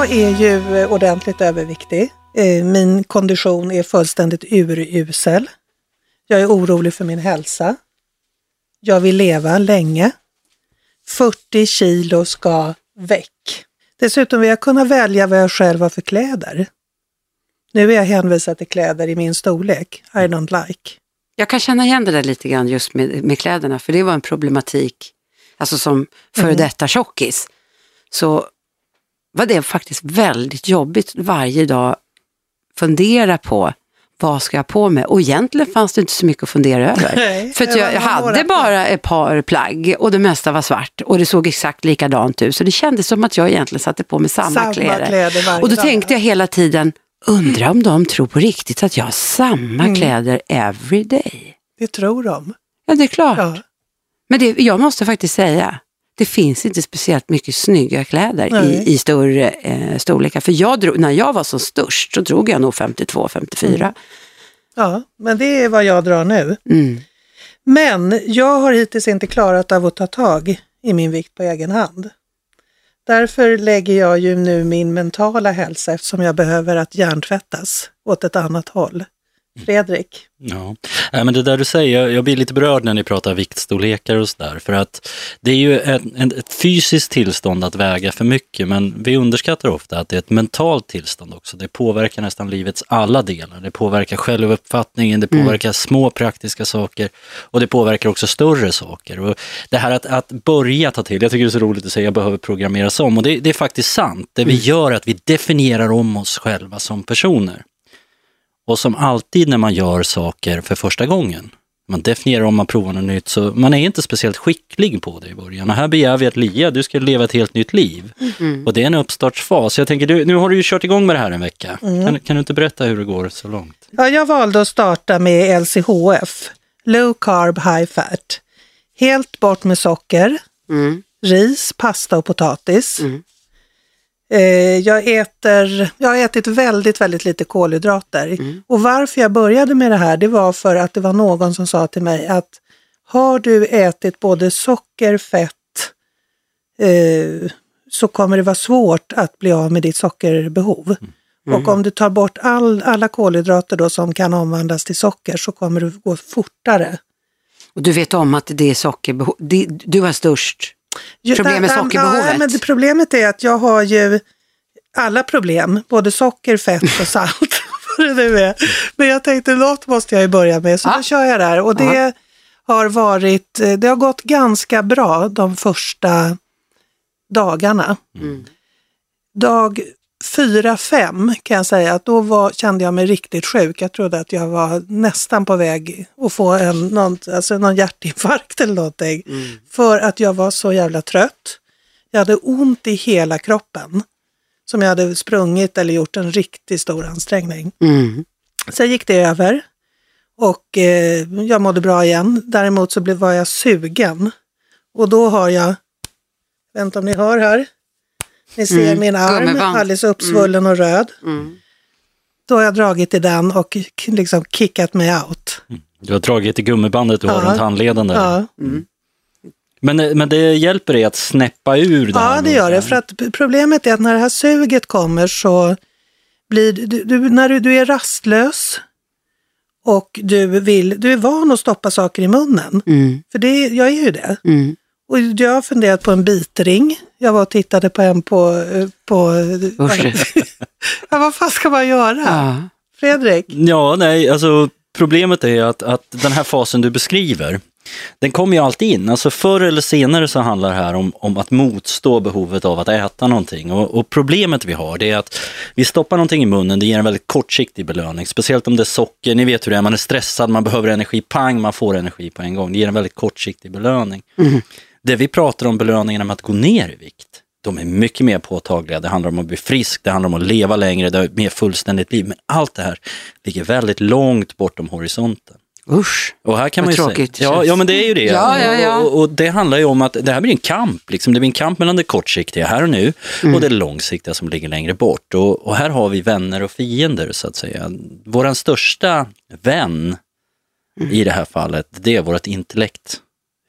Jag är ju ordentligt överviktig. Eh, Min kondition är fullständigt urusel. Jag är orolig för min hälsa. Jag vill leva länge. 40 kilo ska väck. Dessutom vill jag kunna välja vad jag själv har för kläder. Nu är jag hänvisad till kläder i min storlek. I don't like. Jag kan känna igen det där lite grann just med, med kläderna, för det var en problematik, alltså som före Mm. detta tjockis, så var det faktiskt väldigt jobbigt varje dag fundera på vad ska jag på mig? Och egentligen fanns det inte så mycket att fundera över. Nej, För jag, jag hade bara ett par plagg och det mesta var svart och det såg exakt likadant ut. Så det kändes som att jag egentligen satte på mig samma, Samma kläder. kläder Och då dag. tänkte jag hela tiden, undrar om de tror på riktigt att jag har samma Mm. kläder every day? Det tror de. Ja, det är klart. Ja. Men det, jag måste faktiskt säga, det finns inte speciellt mycket snygga kläder i, i större eh, storlekar. För jag drog, när jag var som störst så drog jag nog 52-54. ja, men det är vad jag drar nu. Mm. Men jag har hittills inte klarat av att ta tag i min vikt på egen hand. Därför lägger jag ju nu min mentala hälsa eftersom jag behöver att hjärntvättas åt ett annat håll. Fredrik, Ja, Nej, men det där du säger, jag- jag blir lite berörd när ni pratar viktstorlekar och sådär. För att det är ju ett, ett, fysiskt tillstånd att väga för mycket, men vi underskattar ofta att det är ett mentalt tillstånd också. Det påverkar nästan livets alla delar. Det påverkar självuppfattningen, det påverkar små praktiska saker och det påverkar också större saker. Och det här att, att börja ta till, jag tycker det är så roligt att säga jag behöver programmeras om och det, det är faktiskt sant. Det vi gör är att vi definierar om oss själva som personer. Och som alltid när man gör saker för första gången, man definierar om man provar något nytt, så man är inte speciellt skicklig på det i början. Och här begär vi att Lia, du ska leva ett helt nytt liv. Och det är en uppstartsfas. Jag tänker, du, nu har du ju kört igång med det här en vecka. Kan, kan du inte berätta hur det går så långt? ja, jag valde att starta med LCHF, Low Carb High Fat. Helt bort med socker, Mm. ris, pasta och potatis. Eh, jag, äter, jag har ätit väldigt, väldigt lite kolhydrater. Mm. Och varför jag började med det här, det var för att det var någon som sa till mig att har du ätit både socker, fett, eh, så kommer det vara svårt att bli av med ditt sockerbehov. Mm. Och om du tar bort all, alla kolhydrater då som kan omvandlas till socker så kommer det gå fortare. Och du vet om att det är sockerbehov, det, du har störst Problem med sockerbehovet? Ja, men problemet är att jag har ju alla problem, både socker, fett och salt. vad det nu är. Men jag tänkte något måste jag ju börja med, så Ja. då kör jag där. Och det Ja. har varit, eh, det har gått ganska bra de första dagarna. Mm. Dag fyra, fem kan jag säga att då var, kände jag mig riktigt sjuk. Jag trodde att jag var nästan på väg att få en, någon, alltså någon hjärtinfarkt eller någonting. För att jag var så jävla trött. Jag hade ont i hela kroppen. Som jag hade sprungit eller gjort en riktigt stor ansträngning. Mm. Sen gick det över och eh, jag mådde bra igen. Däremot så blev, var jag sugen. Och då har jag, inte om ni hör här, ni ser Mm, min arm gummiband. alldeles uppsvullen och röd. Mm. Då har jag dragit i den och liksom kickat mig out. Du har dragit i gummibandet du har Ja. runt handleden där. Ja, Men, men det hjälper dig att snäppa ur det här ja det gör det. För att problemet är att när det här suget kommer så blir du, du när du, du är rastlös och du, vill, du är van att stoppa saker i munnen. Mm. För det, jag är ju det. Mm. Och jag har funderat på en bitring. Jag var och tittade på en på... eh, på ja, vad fan ska man göra? Ja. Fredrik? Ja, nej, alltså problemet är att, att den här fasen du beskriver, den kommer ju alltid in. Alltså förr eller senare så handlar det här om, om att motstå behovet av att äta någonting. Och, och problemet vi har det är att vi stoppar någonting i munnen, det ger en väldigt kortsiktig belöning. Speciellt om det är socker, ni vet hur det är, man är stressad, man behöver energi, pang, man får energi på en gång. Det ger en väldigt kortsiktig belöning. Det vi pratar om belöningarna med att gå ner i vikt, de är mycket mer påtagliga. Det handlar om att bli frisk, det handlar om att leva längre, det är ett mer fullständigt liv. Men allt det här ligger väldigt långt bortom horisonten. Usch. Och här kan Vad man ju tråkigt säga, det ja, ja, men det är ju det. Ja, ja, ja. Och, och det handlar ju om att det här blir en kamp. Liksom. Det blir en kamp mellan det kortsiktiga här och nu Mm. och det långsiktiga som ligger längre bort. Och, och här har vi vänner och fiender så att säga. Vår största vän Mm. i det här fallet, det är vårt intellekt.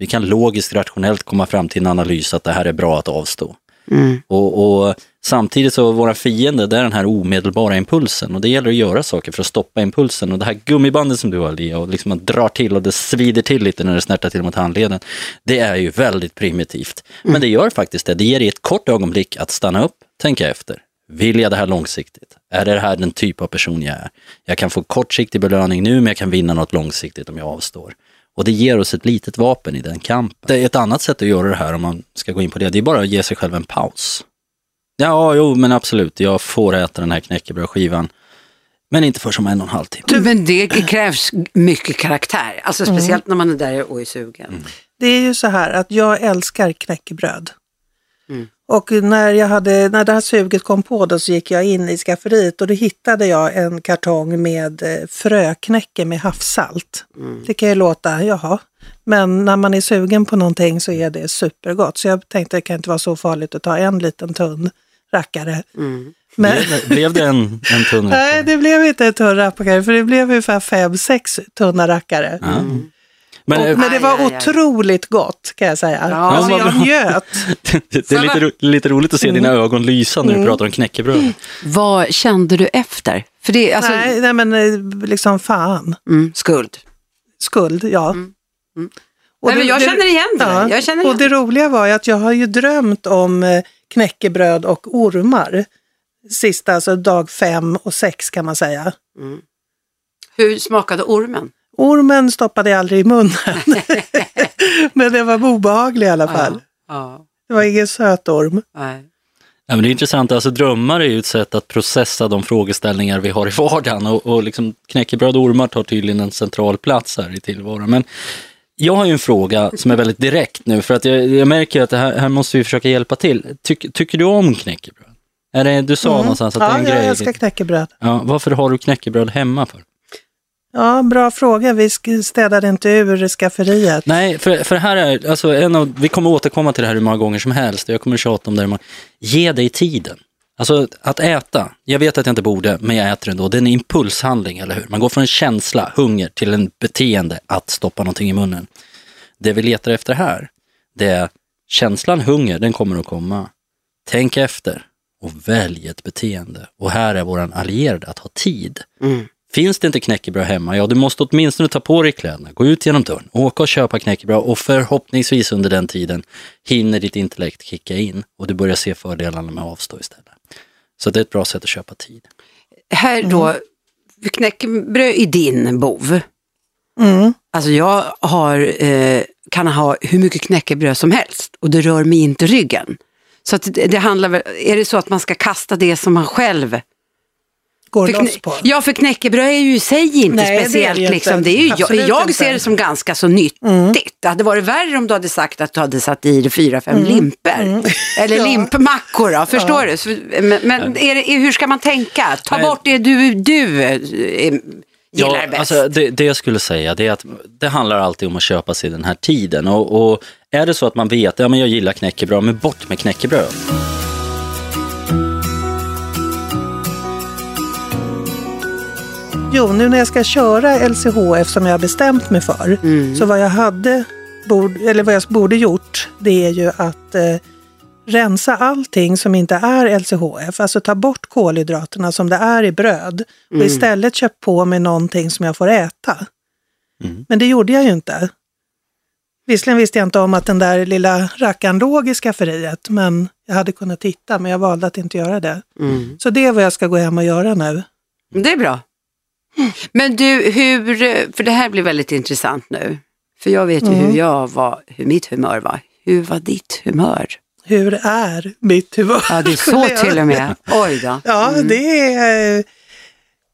Vi kan logiskt, rationellt komma fram till en analys att det här är bra att avstå. Mm. Och, och samtidigt så våra fiende, det är den här omedelbara impulsen och det gäller att göra saker för att stoppa impulsen. Och det här gummibandet som du har Lia, och liksom man drar till och det svider till lite när det snärtar till mot handleden. Det är ju väldigt primitivt. Men det gör faktiskt det, det ger dig ett kort ögonblick att stanna upp, tänka efter. Vill jag det här långsiktigt? Är det här den typ av person jag är? Jag kan få kortsiktig belöning nu men jag kan vinna något långsiktigt om jag avstår. Och det ger oss ett litet vapen i den kampen. Det är ett annat sätt att göra det här om man ska gå in på det. Det är bara att ge sig själv en paus. Ja, jo, men absolut. Jag får äta den här knäckebrödskivan. Men inte för som en och en halv timme. Men det krävs mycket karaktär, alltså speciellt när man är där och är sugen. Det är ju så här att jag älskar knäckebröd. Mm. Och när, jag hade, när det här suget kom på då så gick jag in i skafferiet och då hittade jag en kartong med eh, fröknäcke med havssalt. Mm. Det kan ju låta, jaha, men när man är sugen på någonting så är det supergott. Så jag tänkte det kan inte vara så farligt att ta en liten tunn rackare. Mm. Men, Blev, blev det en, en tunn nej, rackare? det blev inte en tunn rackare för det blev ungefär fem, sex tunna rackare. Ja. Och, Men, eh, men det var Aj, aj, aj. otroligt gott kan jag säga. Ja, alltså, jag njöt. det är lite, ro- lite roligt att se dina Mm. ögon lysa när du pratar om knäckebröd. Vad kände du efter? För det, alltså, nej, nej, men eh, liksom fan. mm, skuld. Skuld, ja. Mm. Och Nej, men jag känner igen det. Ja, Jag känner och igen det roliga var ju att jag har ju drömt om eh, knäckebröd och ormar. Sista, alltså dag fem och sex kan man säga. Hur smakade ormen? Ormen stoppade jag aldrig i munnen. men det var obehaglig i alla fall. Ja, Det var ingen söt orm. nej. Ja, men det är intressant, alltså drömmar är ju ett sätt att processa de frågeställningar vi har i vardagen och, och liksom knäckebröd och ormar tar tydligen en central plats här i tillvaron. Men jag har ju en fråga som är väldigt direkt nu för att jag, jag märker att det här, här måste vi försöka hjälpa till. Tyck, tycker du om knäckebröd? Är det, du sa någonstans att Mm. ja, det är en jag grej. älskar knäckebröd. Ja, varför har du knäckebröd hemma för? Ja, bra fråga. Vi städade inte ur skafferiet. Nej, för, för det här är, alltså en av, vi kommer återkomma till det här hur många gånger som helst jag kommer tjata om det. många- Ge dig tiden. Alltså att äta, jag vet att jag inte borde, men jag äter ändå. Det är en impulshandling, eller hur? Man går från en känsla, hunger, till en beteende att stoppa någonting i munnen. Det vi letar efter här, det är känslan hunger, den kommer att komma. Tänk efter och välj ett beteende. Och här är våran allierade att ha tid. Mm. Finns det inte knäckebröd hemma, ja du måste åtminstone ta på dig kläderna, gå ut genom dörren, åka och köpa knäckebröd och förhoppningsvis under den tiden hinner ditt intellekt kicka in och du börjar se fördelarna med att avstå istället. Så det är ett bra sätt att köpa tid. Här då, knäckebröd i din bov. Mm. Alltså jag har, eh, kan ha hur mycket knäckebröd som helst och det rör mig inte ryggen. Så att det, det handlar väl, är det så att man ska kasta det som man själv... Går För loss på. ja, för knäckebröd är ju i sig inte Nej, det är det speciellt. ju inte. liksom. det är ju, jag, Absolut jag inte. ser det som ganska så nyttigt. Det hade varit värre om du hade sagt att du hade satt i dig fyra, fem limper. Eller Ja. limpmackor, då, förstår du? Så, men men är det, hur ska man tänka? Ta Nej. bort det du, du eh, gillar bäst. alltså, det, det jag skulle säga det är att det handlar alltid om att köpa sig den här tiden och, och är det så att man vet, ja men jag gillar knäckebröd, men bort med knäckebröd. Jo, nu när jag ska köra LCHF som jag har bestämt mig för, så vad jag hade, bord, eller vad jag borde gjort, det är ju att eh, rensa allting som inte är LCHF, alltså ta bort kolhydraterna som det är i bröd och istället köp på mig någonting som jag får äta. Mm. Men det gjorde jag ju inte. Visserligen visste jag inte om att den där lilla rackaren låg i skafferiet, men jag hade kunnat titta, men jag valde att inte göra det. Mm. Så det är vad jag ska gå hem och göra nu. Det är bra. Men du, hur, för det här blir väldigt intressant nu. För jag vet ju Mm. hur jag var, hur mitt humör var. Hur var ditt humör? Hur är mitt humör? Ja, det är så till och med. Oj då. Ja, det är...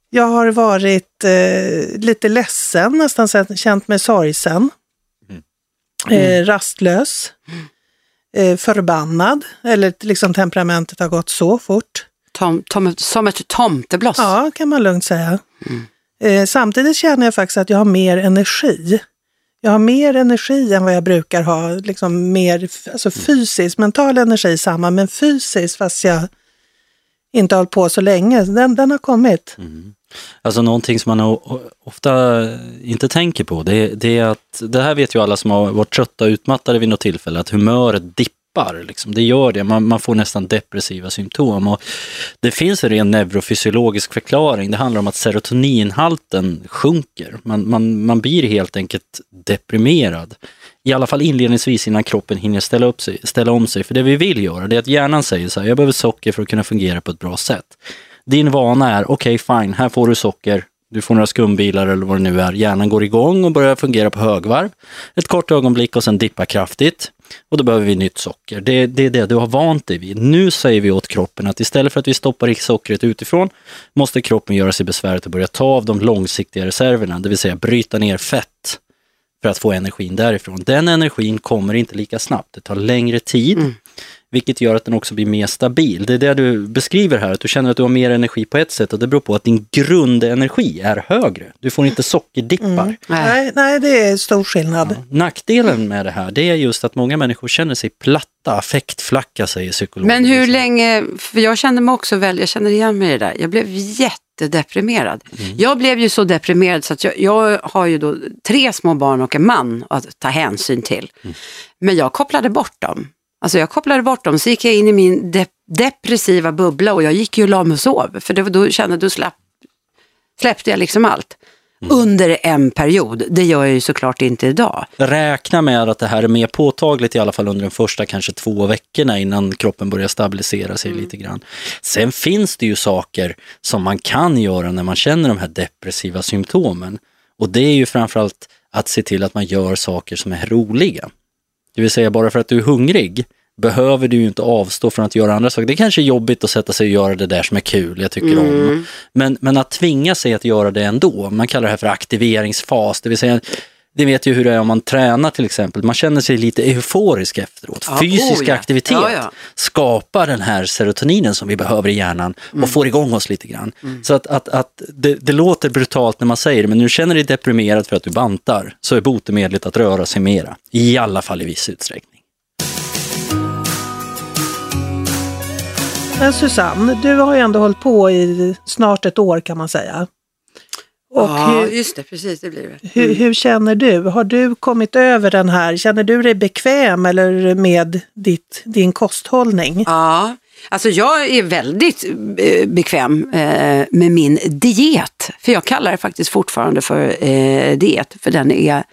Jag har varit eh, lite ledsen, nästan känt mig sorgsen. Eh, rastlös. Eh, förbannad, eller liksom temperamentet har gått så fort. Tom, tom, som ett tomtebloss. Ja, kan man lugnt säga. Eh, samtidigt känner jag faktiskt att jag har mer energi. Jag har mer energi än vad jag brukar ha, liksom mer alltså fysisk, mental energi samma, men fysisk fast jag inte har hållit på så länge. Den, den har kommit. Mm. Alltså någonting som man ofta inte tänker på, det, det är att, det här vet ju alla som har varit trötta och utmattade vid något tillfälle, att humöret dippar dippar. Liksom. Det gör det, man, man får nästan depressiva symptom. Och det finns en ren neurofysiologisk förklaring. Det handlar om att serotoninhalten sjunker. Man, man, man blir helt enkelt deprimerad. I alla fall inledningsvis innan kroppen hinner ställa, upp sig, ställa om sig. För det vi vill göra det är att hjärnan säger så här, jag behöver socker för att kunna fungera på ett bra sätt. Din vana är, okej okay, fine, här får du socker, du får några skumbilar eller vad det nu är. Hjärnan går igång och börjar fungera på högvarv. Ett kort ögonblick och sen dippar kraftigt. Och då behöver vi nytt socker. Det, det är det du har vant dig vid. Nu säger vi åt kroppen att istället för att vi stoppar i sockret utifrån måste kroppen göra sig besväret att börja ta av de långsiktiga reserverna, det vill säga bryta ner fett för att få energin därifrån. Den energin kommer inte lika snabbt, det tar längre tid. Mm vilket gör att den också blir mer stabil. Det är det du beskriver här, att du känner att du har mer energi på ett sätt och det beror på att din grundenergi är högre. Du får inte sockerdippar. Mm. Nej, nej, det är stor skillnad. Ja. Nackdelen med det här, det är just att många människor känner sig platta, affektflacka säger psykologer. Men hur länge, för jag kände mig också väl, jag känner igen mig i det där, jag blev jättedeprimerad. Mm. Jag blev ju så deprimerad så att jag, jag, har ju då tre små barn och en man att ta hänsyn till. Mm. Men jag kopplade bort dem. Alltså jag kopplade bort dem, så gick jag in i min de depressiva bubbla och jag gick ju och la mig och sov. För det, då kände då släpp, släppte jag liksom allt. Mm. Under en period, det gör jag ju såklart inte idag. Räkna med att det här är mer påtagligt i alla fall under de första kanske två veckorna innan kroppen börjar stabilisera sig mm. lite grann. Sen finns det ju saker som man kan göra när man känner de här depressiva symptomen. Och det är ju framförallt att se till att man gör saker som är roliga. Det vill säga bara för att du är hungrig behöver du ju inte avstå från att göra andra saker. Det är kanske är jobbigt att sätta sig och göra det där som är kul, jag tycker mm. om. Men, men att tvinga sig att göra det ändå, man kallar det här för aktiveringsfas, det vill säga det vet ju hur det är om man tränar till exempel. Man känner sig lite euforisk efteråt. Ja, Fysisk oh ja. aktivitet ja, ja. skapar den här serotoninen som vi behöver i hjärnan och mm. får igång oss lite grann. Mm. Så att, att, att det, det, låter brutalt när man säger det, men du känner dig deprimerad för att du bantar så är botemedlet att röra sig mera. I alla fall i viss utsträckning. Men Susanne, du har ju ändå hållit på i snart ett år kan man säga. Och ja, hur, just det, precis det blir det. Mm. Hur, hur, känner du? Har du kommit över den här, känner du dig bekväm eller med ditt, din kosthållning? Ja, alltså jag är väldigt eh, bekväm eh, med min diet. För jag kallar det faktiskt fortfarande för eh, diet, för den är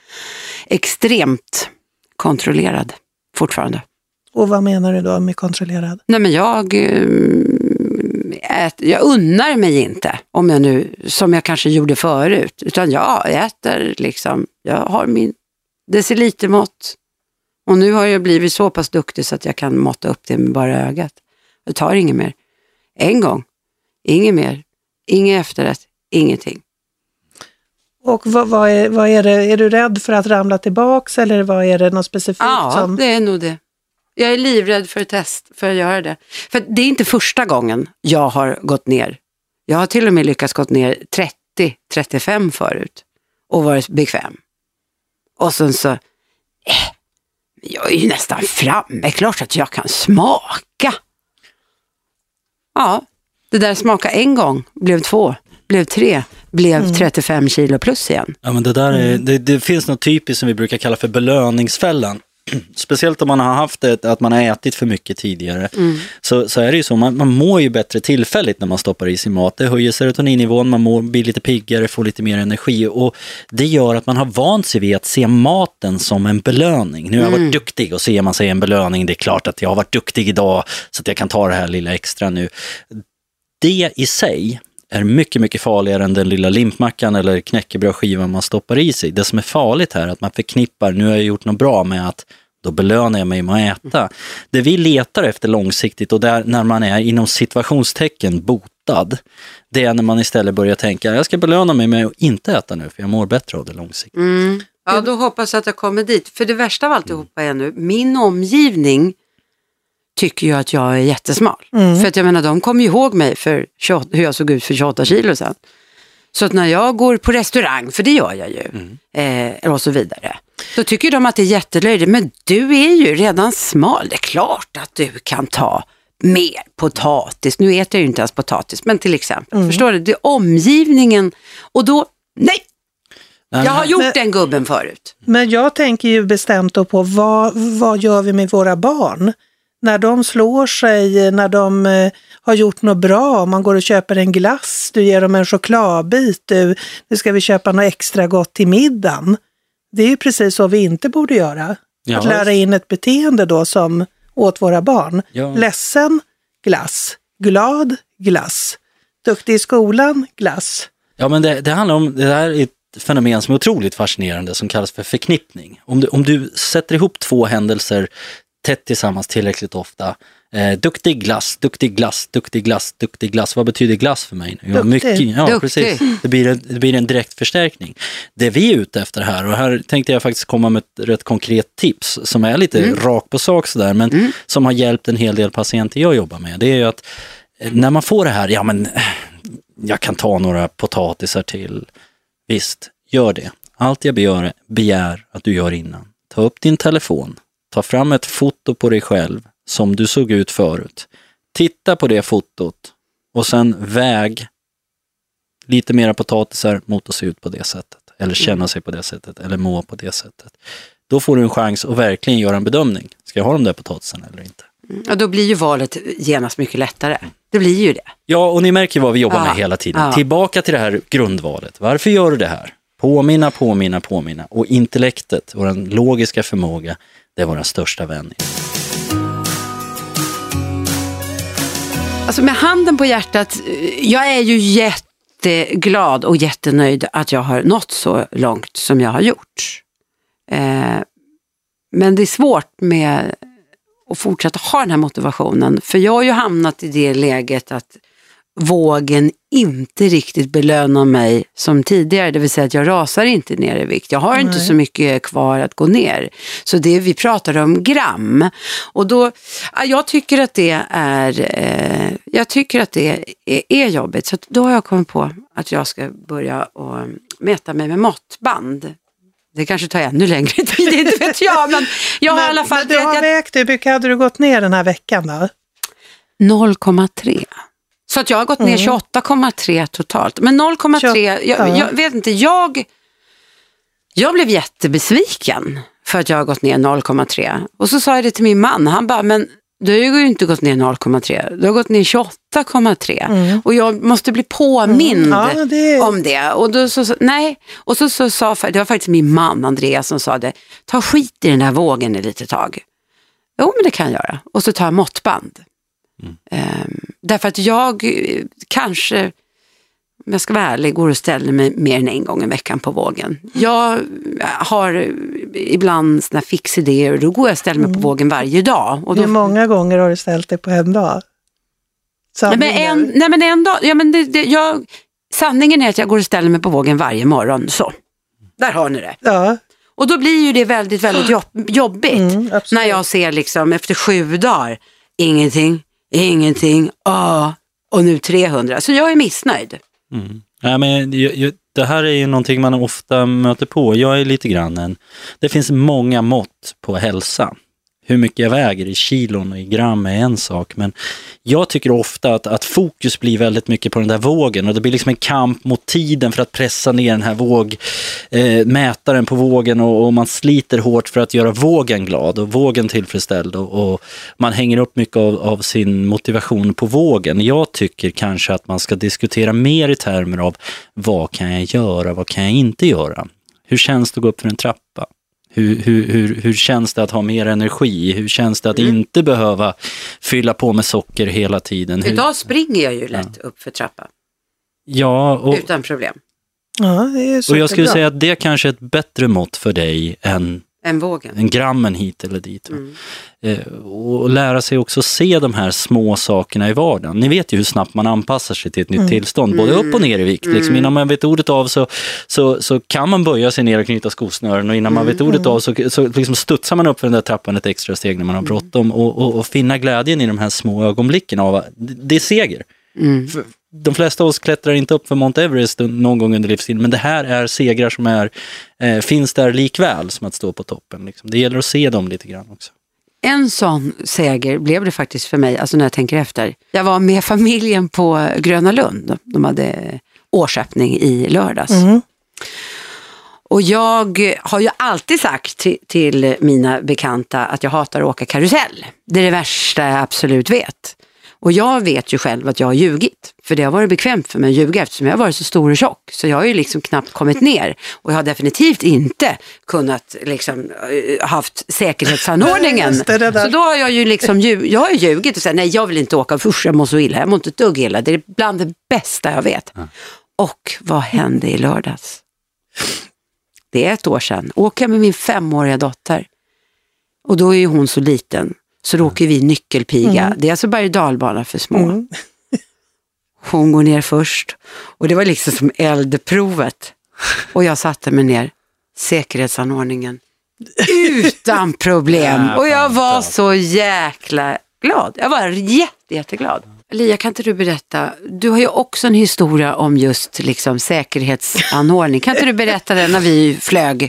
extremt kontrollerad fortfarande. Och vad menar du då med kontrollerad? Nej men jag äter, jag unnar mig inte, om jag nu, som jag kanske gjorde förut, utan jag äter liksom, jag har min decilitermått. Och nu har jag blivit så pass duktig så att jag kan måtta upp det med bara ögat. Jag tar inget mer. En gång, inget mer, ingen efterrätt, ingenting. Och vad, vad, är, vad är det, är du rädd för att ramla tillbaks eller vad är det något specifikt? Ja, som... det är nog det. Jag är livrädd för ett test, för att göra det. För det är inte första gången jag har gått ner. Jag har till och med lyckats gått ner 30-35 förut och varit bekväm. Och sen så, eh, jag är ju nästan framme, klart att jag kan smaka. Ja, det där smaka en gång, blev två, blev tre, blev mm. 35 kilo plus igen. Ja, men det, där är, det, det finns något typiskt som vi brukar kalla för belöningsfällan. Speciellt om man har haft det, att man har ätit för mycket tidigare, mm. så, så är det ju så, man, man mår ju bättre tillfälligt när man stoppar i sig mat. Det höjer serotoninnivån, man mår, blir lite piggare, får lite mer energi och det gör att man har vant sig vid att se maten som en belöning. Nu har jag varit mm. duktig och ser man sig en belöning, det är klart att jag har varit duktig idag så att jag kan ta det här lilla extra nu. Det i sig är mycket, mycket farligare än den lilla limpmackan eller knäckebrödskivan man stoppar i sig. Det som är farligt här är att man förknippar, nu har jag gjort något bra med att då belönar jag mig med att äta. Det vi letar efter långsiktigt och där när man är inom situationstecken botad, det är när man istället börjar tänka, jag ska belöna mig med att inte äta nu för jag mår bättre av det långsiktigt. Mm. Ja, då hoppas jag att jag kommer dit. För det värsta av alltihopa är nu, min omgivning tycker ju att jag är jättesmal. Mm. För att jag menar, de kommer ihåg mig för 28, hur jag såg ut för 28 kilo sedan. Så att när jag går på restaurang, för det gör jag ju, mm. eh, och så vidare, då tycker de att det är jättelöjligt. Men du är ju redan smal, det är klart att du kan ta mer potatis. Nu äter jag ju inte ens potatis, men till exempel. Mm. Förstår du? Det är omgivningen. Och då, nej, jag har gjort men, den gubben förut. Men jag tänker ju bestämt då på vad, vad gör vi med våra barn? När de slår sig, när de eh, har gjort något bra, man går och köper en glass, du ger dem en chokladbit, du, nu ska vi köpa något extra gott till middagen. Det är ju precis så vi inte borde göra. Ja, att lära in ett beteende då som åt våra barn. Ja. Ledsen, glass. Glad, glass. Duktig i skolan, glass. Ja, men det, det handlar om, det här är ett fenomen som är otroligt fascinerande som kallas för förknippning. Om du, om du sätter ihop två händelser tätt tillsammans tillräckligt ofta. Eh, duktig glass, duktig glass, duktig glass, duktig glass. Vad betyder glass för mig? Ja, Duktig. ja, Duktig. precis. Det blir, en, det blir en direkt förstärkning. Det vi är ute efter här, och här tänkte jag faktiskt komma med ett rätt konkret tips som är lite rakt på sak sådär, men som har hjälpt en hel del patienter jag jobbar med. Det är ju att eh, när man får det här, ja men eh, jag kan ta några potatisar till. Visst, gör det. Allt jag begär, begär att du gör innan. Ta upp din telefon, ta fram ett foto på dig själv som du såg ut förut. Titta på det fotot och sen väg lite mera potatisar mot att se ut på det sättet. Eller känna sig på det sättet, eller må på det sättet. Då får du en chans att verkligen göra en bedömning. Ska jag ha de där potatisarna eller inte? Ja, då blir ju valet genast mycket lättare. Det blir ju det. Ja, och ni märker vad vi jobbar Ja, med hela tiden. ja. Tillbaka till det här grundvalet. Varför gör du det här? Påminna, påminna, påminna. Och intellektet, vår logiska förmåga, det är vår största vän. Alltså med handen på hjärtat, eh, jag är ju jätteglad och jättenöjd att jag har nått så långt som jag har gjort. Eh, men det är svårt med att fortsätta ha den här motivationen. För jag har ju hamnat i det läget att vågen inte riktigt belönar mig som tidigare. Det vill säga att jag rasar inte ner i vikt. Jag har inte Nej. så mycket kvar att gå ner. Så det vi pratar om gram. Och då, ja, jag tycker att det är, eh, jag tycker att det är, är jobbigt. Så då har jag kommit på att jag ska börja och mäta mig med måttband. Det kanske tar ännu längre tid, inte vet jag. Men jag har i alla fall... men du har jag- vägt, hur mycket hade du gått ner den här veckan då? 0,3. Så att jag har gått ner 28,3 totalt. Men 0,3, jag, Ja. jag vet inte, jag, jag blev jättebesviken för att jag har gått ner 0,3. Och så sa jag det till min man, han bara, men du har ju inte gått ner 0,3, du har gått ner 28,3. Och jag måste bli påmind Mm. Ja, det- om det. Och då så, så, nej, och så, så sa, det var faktiskt min man Andreas som sa det, ta skit i den där vågen ett litet tag. Jo, men det kan jag göra. Och så tar jag måttband. Ehm, därför att jag kanske, om jag ska vara ärlig, går och ställer mig mer än en gång i veckan på vågen. Jag har ibland såna fixidéer och då går jag och ställer mig på vågen varje dag. Och då, Hur många gånger har du ställt dig på en dag? nej, men en, nej men en dag, ja, men det, det, jag, sanningen är att jag går och ställer mig på vågen varje morgon. Så, där har ni det. Ja, Och då blir ju det väldigt, väldigt jobb, jobbigt. Mm, när jag ser liksom efter sju dagar, ingenting, ingenting, ah, och nu 300. Så jag är missnöjd. Mm. Nej, men jag, jag, det här är ju någonting man ofta möter på. Jag är lite grann en... Det finns många mått på hälsa. Hur mycket jag väger i kilon och i gram är en sak, men jag tycker ofta att, att fokus blir väldigt mycket på den där vågen och det blir liksom en kamp mot tiden för att pressa ner den här våg, eh, mätaren på vågen och, och man sliter hårt för att göra vågen glad och vågen tillfredsställd och, och man hänger upp mycket av, av sin motivation på vågen. Jag tycker kanske att man ska diskutera mer i termer av vad kan jag göra, vad kan jag inte göra? Hur känns det att gå upp för en trappa? Hur, hur, hur, hur känns det att ha mer energi? Hur känns det att inte behöva fylla på med socker hela tiden? Hur, Idag springer jag ju lätt upp för trappan ja, och, utan problem. ja, det är och jag skulle säga att det kanske är ett bättre mått för dig än En vågen. en grammen hit eller dit. Mm. Eh, och lära sig också se de här små sakerna i vardagen. Ni vet ju hur snabbt man anpassar sig till ett nytt tillstånd, både upp och ner i vikt. Liksom, innan man vet ordet av så, så, så kan man böja sig ner och knyta skosnören och innan man vet ordet av så, så liksom studsar man upp för den där trappan ett extra steg när man har bråttom och, och, och finna glädjen i de här små ögonblicken av det är seger. Mm. För de flesta av oss klättrar inte upp för Mount Everest någon gång under livstiden, men det här är segrar som är, eh, finns där likväl som att stå på toppen. Liksom. Det gäller att se dem lite grann också. En sån seger blev det faktiskt för mig, alltså när jag tänker efter. Jag var med familjen på Gröna Lund. De hade årsöppning i lördags. Mm. Och jag har ju alltid sagt till, till mina bekanta att jag hatar att åka karusell. Det är det värsta jag absolut vet. Och jag vet ju själv att jag har ljugit. För det har varit bekvämt för mig att ljuga eftersom jag har varit så stor och tjock. Så jag har ju liksom knappt kommit ner. Och jag har definitivt inte kunnat liksom eh, haft säkerhetsanordningen. Det, det så då har jag ju liksom lju- jag har ju ljugit och sagt nej jag vill inte åka, usch jag mår så illa, jag mår inte ett dugg illa. Det är bland det bästa jag vet. Och vad hände i lördags? Det är ett år sedan. Åker jag med min femåriga dotter. Och då är ju hon så liten. Så då åker vi nyckelpiga. Det är alltså berg och dalbana för små. Mm. Hon går ner först. Och det var liksom som eldprovet. Och jag satte mig ner. Säkerhetsanordningen. Utan problem. Och jag var så jäkla glad. Jag var jätte, jätteglad. Lia, kan inte du berätta? Du har ju också en historia om just liksom, säkerhetsanordning. Kan inte du berätta den när vi flög?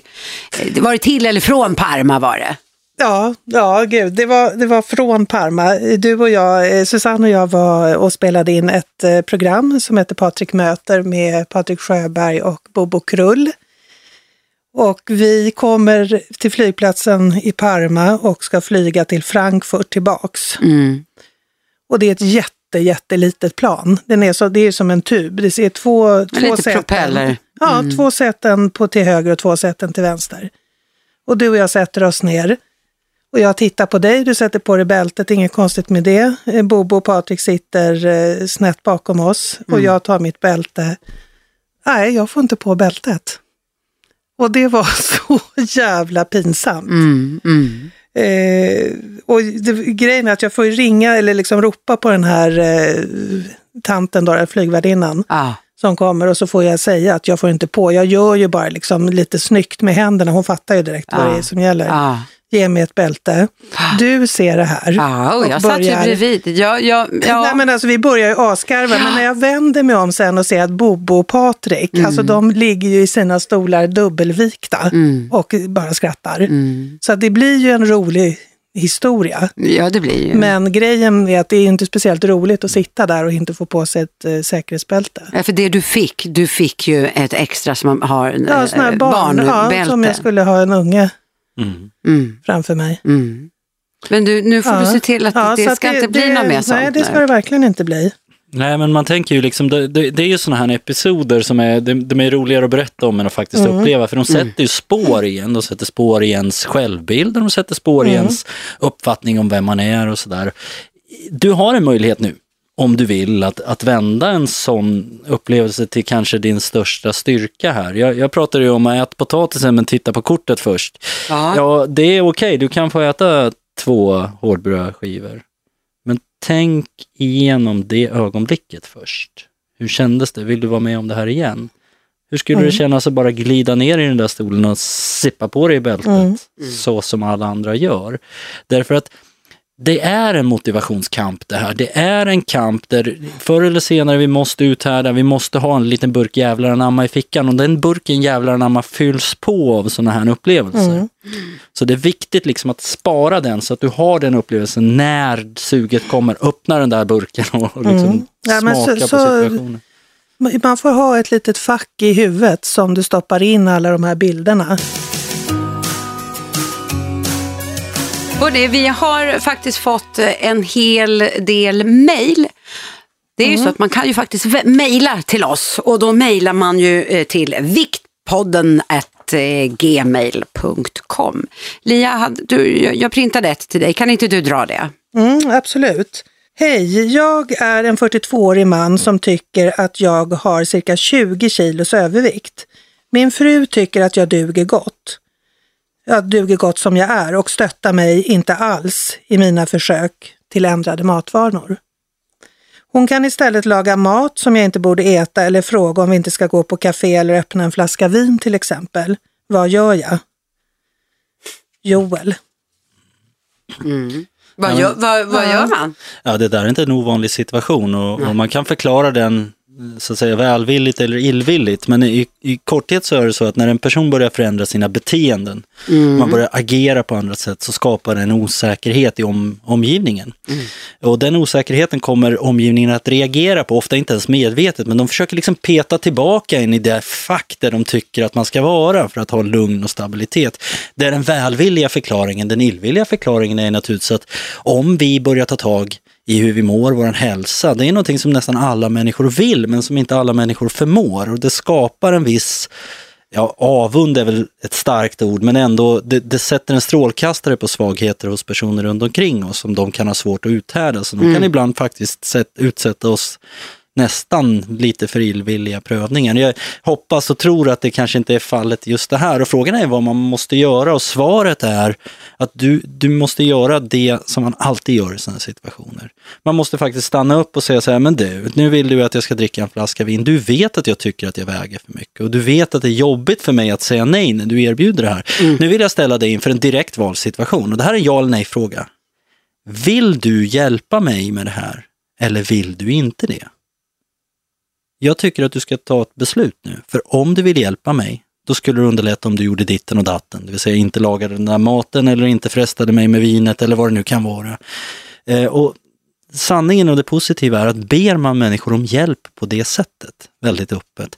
Eh, var det till eller från Parma var det? Ja, ja gud, det var, det var från Parma. Du och jag, eh, Susanne och jag var och spelade in ett eh, program som heter Patrik möter med Patrik Sjöberg och Bobo Krull. Och vi kommer till flygplatsen i Parma och ska flyga till Frankfurt tillbaks. Mm. Och det är ett jätte, jättelitet plan. Den är så, det är som en tub. Det är två, två Lite säten. propeller. Ja, två säten på till höger och två säten till vänster. Och du och jag sätter oss ner. Och jag tittar på dig, du sätter på dig bältet, inget konstigt med det. Eh, Bobo och Patrik sitter eh, snett bakom oss och jag tar mitt bälte. Nej, jag får inte på bältet. Och det var så jävla pinsamt. Mm, mm. Eh, och det, grejen är att jag får ringa eller liksom ropa på den här eh, tanten, då, flygvärdinnan Ah. som kommer och så får jag säga att jag får inte på. Jag gör ju bara liksom lite snyggt med händerna. Hon fattar ju direkt vad det är som gäller. Ah. Ge mig ett bälte. Du ser det här. Ja, och jag satt ju börjar- bredvid. Jag, jag, ja. Nej, men alltså, vi börjar ju asgarva, men när jag vänder mig om sen och ser att Bobo och Patrik, Mm. alltså de ligger ju i sina stolar dubbelvikta och bara skrattar. Mm. Så det blir ju en rolig historia. ja, det blir ju. Men grejen är att det är inte speciellt roligt att sitta där och inte få på sig ett eh, säkerhetsbälte. Ja, för det du fick, du fick ju ett extra som har en Ja, eh, barn, ja, barnbälte. som jag skulle ha en unge Mm. mm, framför mig. mm. Men du, nu får Ja. du se till att Ja, det att ska inte bli något mer sånt. Nej, det ska nu. det verkligen inte bli. Nej, men man tänker ju liksom, det, det, det är ju sådana här episoder som är, de, de är roligare att berätta om än att faktiskt Mm. uppleva, för de sätter ju spår i en. De sätter spår i ens självbild och de sätter spår i Mm. ens uppfattning om vem man är och sådär. Du har en möjlighet nu, om du vill, att, att vända en sån upplevelse till kanske din största styrka här. Jag, jag pratade ju om att äta potatisen men titta på kortet först. Ja. Ja, det är okej, du kan få äta två hårdbrödskivor. Men tänk igenom det ögonblicket först. Hur kändes det? Vill du vara med om det här igen? Hur skulle det kännas att bara glida ner i den där stolen och sippa på dig i bältet så som alla andra gör? Därför att det är en motivationskamp det här. Det är en kamp där förr eller senare vi måste uthärda, vi måste ha en liten burk jävlar anamma i fickan och den burken jävlar anamma fylls på av sådana här upplevelser. Så det är viktigt liksom att spara den så att du har den upplevelsen när suget kommer. Öppna den där burken och och liksom Ja, men så- smaka på situationen. Man får ha ett litet fack i huvudet som du stoppar in alla de här bilderna. Hörrni, vi har faktiskt fått eh, en hel del mejl. Det är ju så att man kan ju faktiskt mejla till oss och då mejlar man ju eh, till viktpodden eh, gmail.com. Lia, du, jag- jag printade ett till dig, kan inte du dra det? Mm, absolut. Hej, jag är en 42-årig man som tycker att jag har cirka 20 kilos övervikt. Min fru tycker att jag duger gott. Jag duger gott som jag är och stöttar mig inte alls i mina försök till ändrade matvanor. Hon kan istället laga mat som jag inte borde äta eller fråga om vi inte ska gå på café eller öppna en flaska vin till exempel. Vad gör jag? Joel. Vad, gör, vad, vad gör man? Ja, det där är inte en ovanlig situation och, och man kan förklara den så att säga välvilligt eller illvilligt. Men i, i korthet så är det så att när en person börjar förändra sina beteenden, man börjar agera på andra sätt, så skapar det en osäkerhet i om, omgivningen. Och den osäkerheten kommer omgivningen att reagera på, ofta inte ens medvetet, men de försöker liksom peta tillbaka in i det fack där de tycker att man ska vara för att ha lugn och stabilitet. Det är den välvilliga förklaringen. Den illvilliga förklaringen är naturligtvis att om vi börjar ta tag i hur vi mår, vår hälsa. Det är någonting som nästan alla människor vill men som inte alla människor förmår och det skapar en viss Ja, avund är väl ett starkt ord, men ändå det, det sätter en strålkastare på svagheter hos personer runt omkring oss som de kan ha svårt att uthärda. Så de kan ibland faktiskt sätt, utsätta oss nästan lite för illvilliga prövningar. Jag hoppas och tror att det kanske inte är fallet just det här. Och frågan är vad man måste göra och svaret är att du, du måste göra det som man alltid gör i sådana situationer. Man måste faktiskt stanna upp och säga så här, men du, nu vill du att jag ska dricka en flaska vin. Du vet att jag tycker att jag väger för mycket och du vet att det är jobbigt för mig att säga nej när du erbjuder det här. Nu vill jag ställa dig inför en direkt valsituation och det här är en ja eller nej fråga. Vill du hjälpa mig med det här eller vill du inte det? Jag tycker att du ska ta ett beslut nu, för om du vill hjälpa mig, då skulle det underlätta om du gjorde ditten och datten, det vill säga inte lagade den där maten eller inte frestade mig med vinet eller vad det nu kan vara. Eh, och sanningen och det positiva är att ber man människor om hjälp på det sättet, väldigt öppet,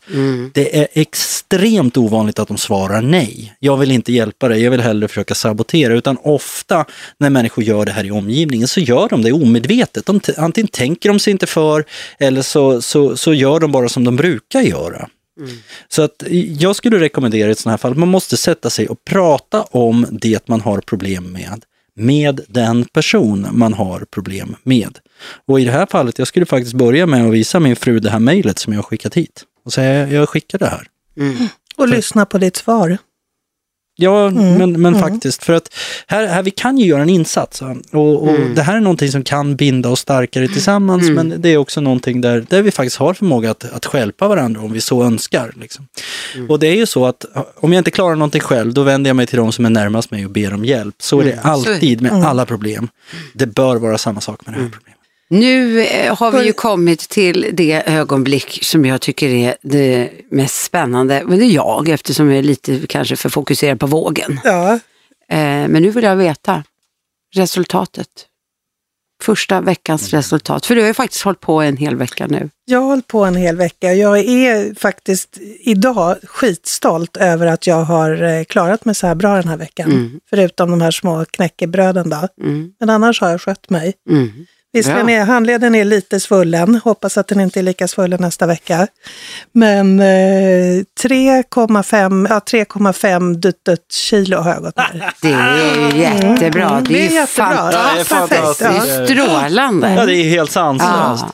det är extremt ovanligt att de svarar nej. Jag vill inte hjälpa dig, jag vill hellre försöka sabotera, utan ofta när människor gör det här i omgivningen så gör de det omedvetet. De antingen tänker de sig inte för eller så, så, så gör de bara som de brukar göra. Så att jag skulle rekommendera i ett sådant här fall, man måste sätta sig och prata om det man har problem med, med den person man har problem med. Och i det här fallet, jag skulle faktiskt börja med att visa min fru det här mejlet som jag har skickat hit. Och säga, jag skickar det här. Och lyssna på ditt svar. Ja, men, men faktiskt, för att här, här vi kan ju göra en insats. Och, och Det här är någonting som kan binda oss starkare tillsammans, men det är också någonting där, där vi faktiskt har förmåga att, att stjälpa varandra om vi så önskar. Liksom. Och det är ju så att om jag inte klarar någonting själv, då vänder jag mig till de som är närmast mig och ber om hjälp. Så är det alltid med alla problem. Det bör vara samma sak med det här problemet. Nu eh, har vi ju kommit till det ögonblick som jag tycker är det mest spännande. Men det är jag eftersom jag är lite kanske för fokuserad på vågen. Ja, Eh, men nu vill jag veta resultatet. Första veckans resultat. För du har ju faktiskt hållit på en hel vecka nu. jag har hållit på en hel vecka. Jag är faktiskt idag skitstolt över att jag har eh, klarat mig så här bra den här veckan. Förutom de här små knäckebröden då. Mm. Men annars har jag skött mig. Mm. Visserligen Bra. är handleden är lite svullen, hoppas att den inte är lika svullen nästa vecka. Men eh, 3,5 ja, 3,5 duttet kilo har jag gått ner. Det är ju jättebra. Det är, Det är jättebra. fantastiskt. Ja, perfekt, ja. Det är strålande. Ja, det är helt sanslöst.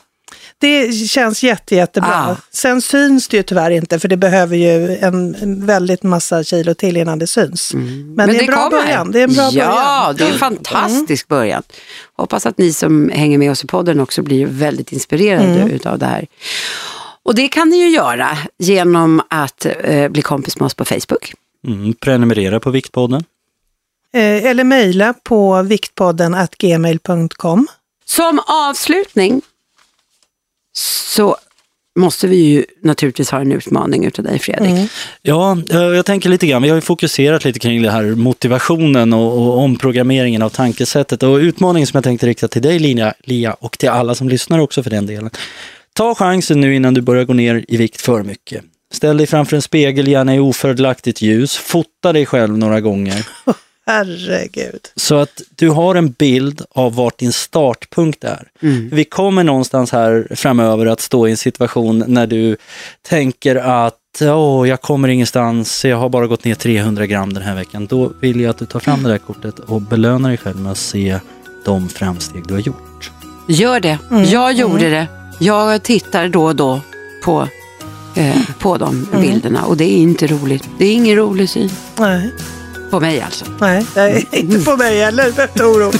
Ja. Det känns jätte, jättebra. Ah. Sen syns det ju tyvärr inte för det behöver ju en, en väldigt massa kilo till innan det syns. Men, det är en bra kommer. början. Det är en bra ja, början. det är en fantastisk början. Hoppas att ni som hänger med oss i podden också blir väldigt inspirerade Mm. utav det här. Och det kan ni ju göra genom att eh, bli kompis med oss på Facebook. Mm, prenumerera på Viktpodden. Eh, eller mejla på viktpodden gmail.com. Som avslutning så måste vi ju naturligtvis ha en utmaning utav dig Fredrik. Mm. Ja, eh, jag tänker lite grann, vi har ju fokuserat lite kring det här motivationen och, och omprogrammeringen av tankesättet och utmaningen som jag tänkte rikta till dig Lina, Lia och till alla som lyssnar också för den delen. Ta chansen nu innan du börjar gå ner i vikt för mycket. Ställ dig framför en spegel, gärna i ofördelaktigt ljus. Fota dig själv några gånger. Herregud. Så att du har en bild av vart din startpunkt är. Vi kommer någonstans här framöver att stå i en situation när du tänker att Åh, jag kommer ingenstans, jag har bara gått ner 300 gram den här veckan. Då vill jag att du tar fram det där kortet och belönar dig själv med att se de framsteg du har gjort. Gör det. Mm. Jag gjorde det. Jag tittar då och då på, eh, på de Mm. bilderna och det är inte roligt. Det är ingen rolig syn. Nej, På mig alltså. nej, är inte på mig heller. Vet du, oro.